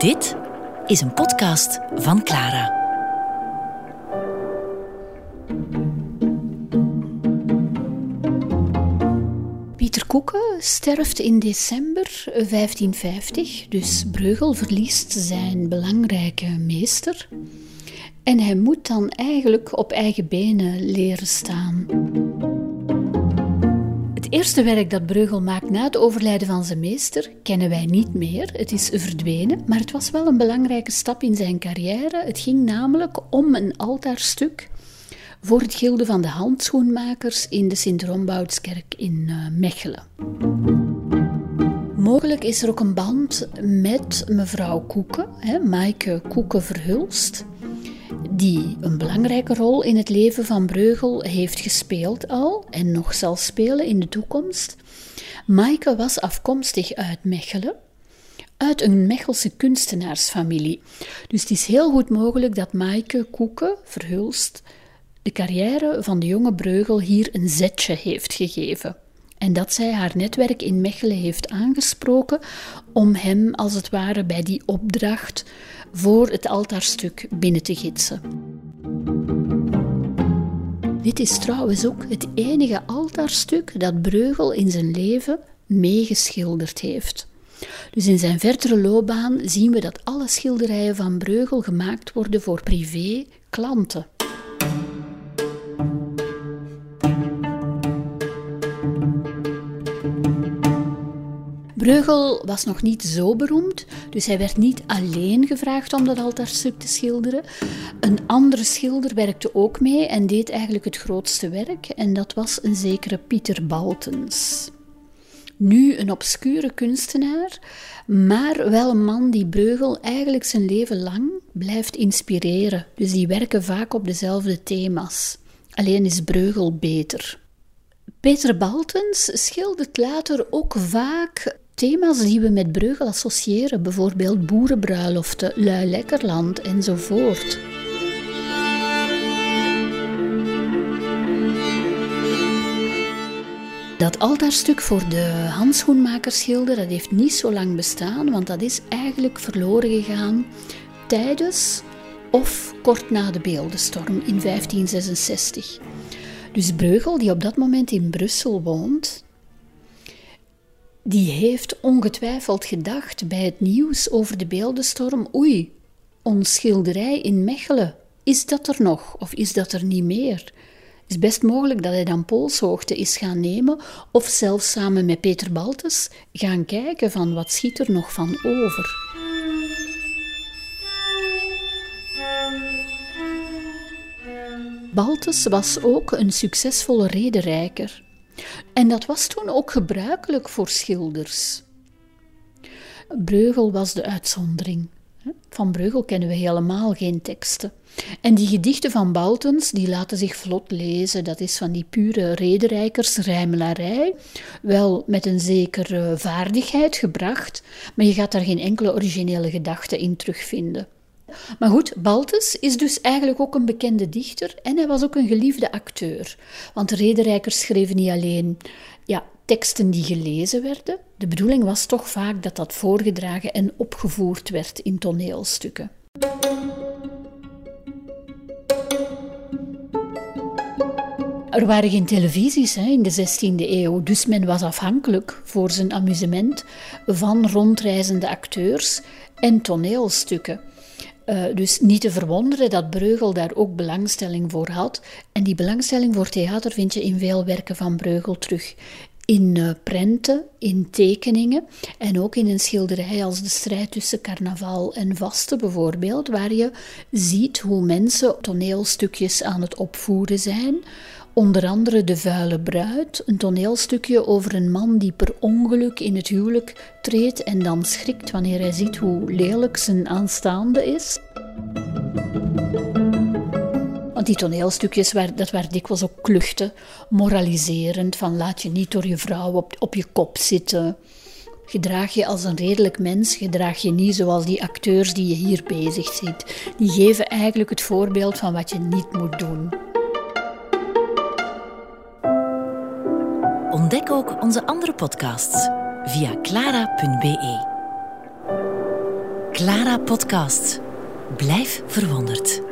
Dit is een podcast van Clara. Pieter Koeken sterft in december 1550, dus Breugel verliest zijn belangrijke meester. En hij moet dan eigenlijk op eigen benen leren staan. Het eerste werk dat Breugel maakt na het overlijden van zijn meester kennen wij niet meer. Het is verdwenen, maar het was wel een belangrijke stap in zijn carrière. Het ging namelijk om een altaarstuk voor het gilde van de handschoenmakers in de Sint-Romboutskerk in uh, Mechelen. Mogelijk is er ook een band met mevrouw Koeken, Maaike Koeken-Verhulst, die een belangrijke rol in het leven van Breugel heeft gespeeld al en nog zal spelen in de toekomst. Maaike was afkomstig uit Mechelen, uit een Mechelse kunstenaarsfamilie. Dus het is heel goed mogelijk dat Maaike Koeken, Verhulst, de carrière van de jonge Breugel hier een zetje heeft gegeven. En dat zij haar netwerk in Mechelen heeft aangesproken om hem als het ware bij die opdracht voor het altaarstuk binnen te gidsen. Dit is trouwens ook het enige altaarstuk dat Breugel in zijn leven meegeschilderd heeft. Dus in zijn verdere loopbaan zien we dat alle schilderijen van Breugel gemaakt worden voor privé klanten. Breugel was nog niet zo beroemd, dus hij werd niet alleen gevraagd om dat altaarstuk te schilderen. Een andere schilder werkte ook mee en deed eigenlijk het grootste werk, en dat was een zekere Pieter Baltens. Nu een obscure kunstenaar, maar wel een man die Breugel eigenlijk zijn leven lang blijft inspireren. Dus die werken vaak op dezelfde thema's. Alleen is Breugel beter. Peter Baltens schildert later ook vaak thema's die we met Breugel associëren, bijvoorbeeld boerenbruiloften, lui lekkerland enzovoort. Dat altaarstuk voor de handschoenmakerschilder, dat heeft niet zo lang bestaan, want dat is eigenlijk verloren gegaan tijdens of kort na de beeldenstorm in 1566. Dus Breugel, die op dat moment in Brussel woont, die heeft ongetwijfeld gedacht bij het nieuws over de beeldenstorm: oei, ons schilderij in Mechelen, is dat er nog of is dat er niet meer? Is best mogelijk dat hij dan Poolshoogte is gaan nemen of zelfs samen met Peter Baltes gaan kijken van wat schiet er nog van over. Baltes was ook een succesvolle rederijker. En dat was toen ook gebruikelijk voor schilders. Breugel was de uitzondering. Van Breugel kennen we helemaal geen teksten. En die gedichten van Baltens, die laten zich vlot lezen. Dat is van die pure rederijkersrijmelarij. Wel met een zekere vaardigheid gebracht, maar je gaat daar geen enkele originele gedachte in terugvinden. Maar goed, Baltes is dus eigenlijk ook een bekende dichter en hij was ook een geliefde acteur. Want de rederijkers schreven niet alleen ja, teksten die gelezen werden. De bedoeling was toch vaak dat dat voorgedragen en opgevoerd werd in toneelstukken. Er waren geen televisies hè, in de 16e eeuw, dus men was afhankelijk voor zijn amusement van rondreizende acteurs en toneelstukken. Uh, dus niet te verwonderen dat Breugel daar ook belangstelling voor had. En die belangstelling voor theater vind je in veel werken van Breugel terug. In uh, prenten, in tekeningen en ook in een schilderij als De strijd tussen carnaval en vasten bijvoorbeeld, waar je ziet hoe mensen toneelstukjes aan het opvoeren zijn. Onder andere De Vuile Bruid, een toneelstukje over een man die per ongeluk in het huwelijk treedt en dan schrikt wanneer hij ziet hoe lelijk zijn aanstaande is. Want die toneelstukjes, dat waren dikwijls ook kluchten, moraliserend, van laat je niet door je vrouw op, op je kop zitten. Gedraag je als een redelijk mens, gedraag je niet zoals die acteurs die je hier bezig ziet. Die geven eigenlijk het voorbeeld van wat je niet moet doen. Ontdek ook onze andere podcasts via clara.be. Clara Podcast. Blijf verwonderd.